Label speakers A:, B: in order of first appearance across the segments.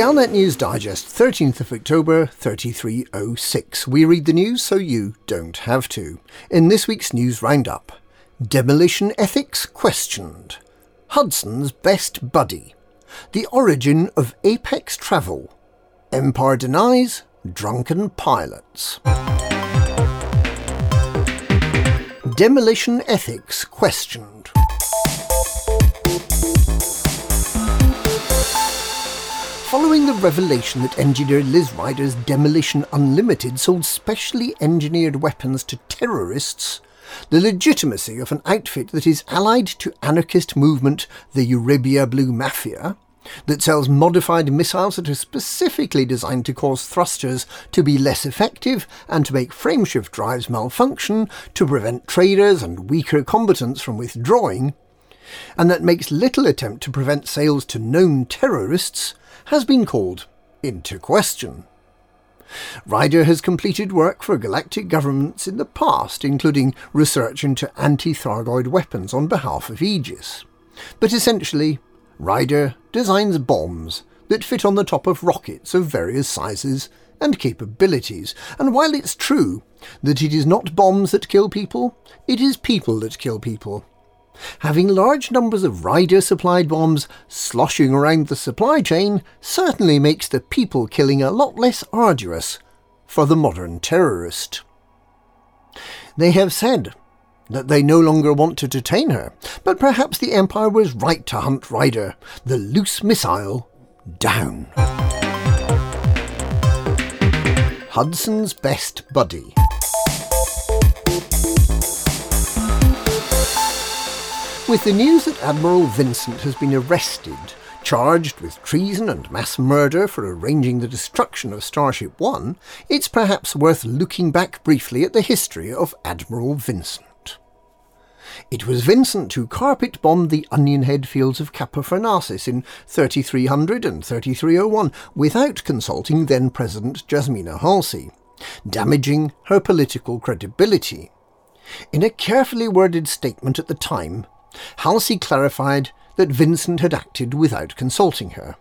A: Galnet News Digest, 13th of October, 3306. We read the news so you don't have to. In this week's news roundup, demolition ethics questioned, Hudson's best buddy, the origin of apex travel, Empire denies drunken pilots. Demolition ethics questioned. Following the revelation that engineer Liz Ryder's Demolition Unlimited sold specially engineered weapons to terrorists, the legitimacy of an outfit that is allied to anarchist movement the Eurybia Blue Mafia, that sells modified missiles that are specifically designed to cause thrusters to be less effective and to make frameshift drives malfunction to prevent traders and weaker combatants from withdrawing, and that makes little attempt to prevent sales to known terrorists, has been called into question. Ryder has completed work for galactic governments in the past, including research into anti Thargoid weapons on behalf of Aegis. But essentially, Ryder designs bombs that fit on the top of rockets of various sizes and capabilities. And while it's true that it is not bombs that kill people, it is people that kill people. Having large numbers of Ryder supplied bombs sloshing around the supply chain certainly makes the people killing a lot less arduous for the modern terrorist. They have said that they no longer want to detain her, but perhaps the Empire was right to hunt Ryder, the loose missile, down. Hudson's best buddy. With the news that Admiral Vincent has been arrested, charged with treason and mass murder for arranging the destruction of Starship One, it's perhaps worth looking back briefly at the history of Admiral Vincent. It was Vincent who carpet bombed the onion head fields of Kappa Fornacis in 3300 and 3301 without consulting then President Jasmina Halsey, damaging her political credibility. In a carefully worded statement at the time, Halsey clarified that Vincent had acted without consulting her,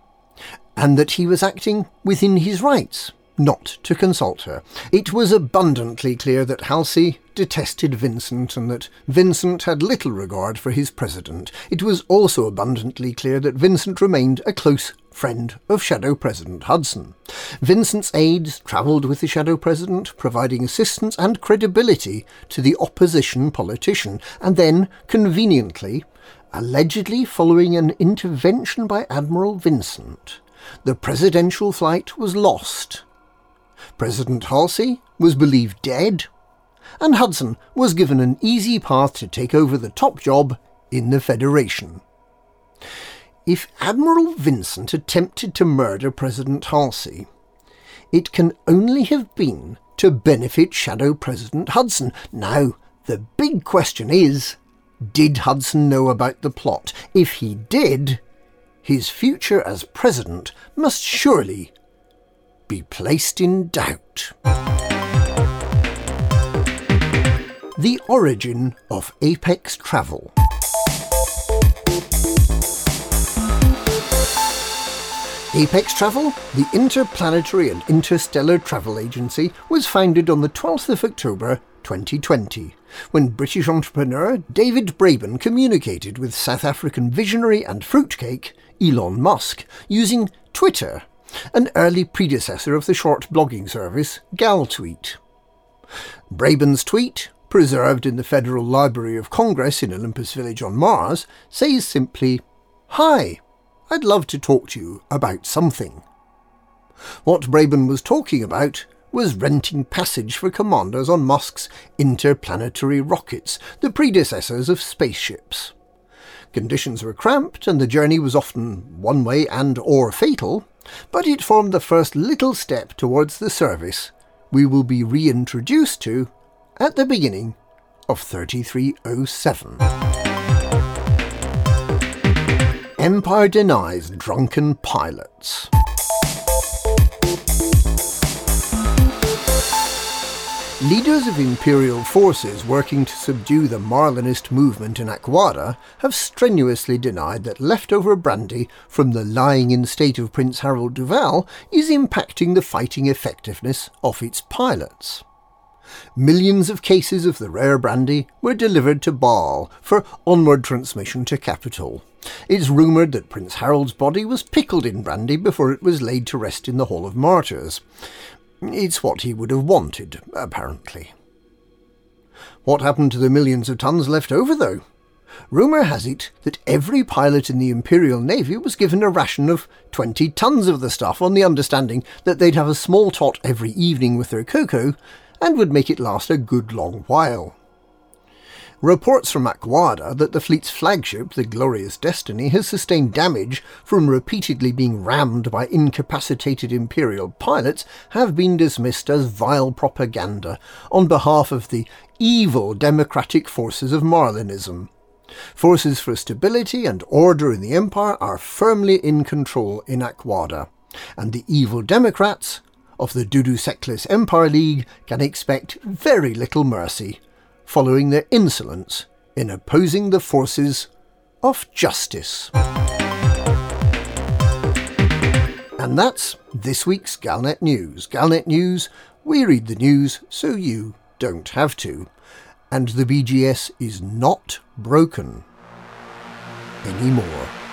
A: and that he was acting within his rights not to consult her. It was abundantly clear that Halsey detested Vincent and that Vincent had little regard for his president. It was also abundantly clear that Vincent remained a close friend of Shadow President Hudson. Vincent's aides travelled with the Shadow President, providing assistance and credibility to the opposition politician, and then, conveniently, allegedly following an intervention by Admiral Vincent, the presidential flight was lost President Halsey was believed dead, and Hudson was given an easy path to take over the top job in the Federation. If Admiral Vincent attempted to murder President Halsey, it can only have been to benefit Shadow President Hudson. Now, the big question is did Hudson know about the plot? If he did, his future as president must surely be placed in doubt. The origin of apex travel. Apex Travel, the interplanetary and interstellar travel agency, was founded on the 12th of October 2020, when British entrepreneur David Braben communicated with South African visionary and fruitcake Elon Musk using Twitter an early predecessor of the short blogging service GalTweet. Braben's tweet, preserved in the Federal Library of Congress in Olympus Village on Mars, says simply, Hi, I'd love to talk to you about something. What Braben was talking about was renting passage for commanders on Musk's interplanetary rockets, the predecessors of spaceships. Conditions were cramped and the journey was often one way and or fatal, but it formed the first little step towards the service we will be reintroduced to at the beginning of 3307. Empire denies drunken pilots. Leaders of imperial forces working to subdue the Marlinist movement in Akwada have strenuously denied that leftover brandy from the lying in state of Prince Harold Duval is impacting the fighting effectiveness of its pilots. Millions of cases of the rare brandy were delivered to Baal for onward transmission to capital. It's rumoured that Prince Harold's body was pickled in brandy before it was laid to rest in the Hall of Martyrs. It's what he would have wanted, apparently. What happened to the millions of tons left over, though? Rumour has it that every pilot in the Imperial Navy was given a ration of 20 tons of the stuff on the understanding that they'd have a small tot every evening with their cocoa and would make it last a good long while. Reports from Akwada that the fleet's flagship, the Glorious Destiny, has sustained damage from repeatedly being rammed by incapacitated Imperial pilots have been dismissed as vile propaganda on behalf of the evil democratic forces of Marlinism. Forces for stability and order in the Empire are firmly in control in Akwada, and the evil Democrats of the Dudu Seklis Empire League can expect very little mercy following their insolence in opposing the forces of justice. And that's this week's Galnet News. Galnet News, we read the news so you don't have to. And the BGS is not broken anymore.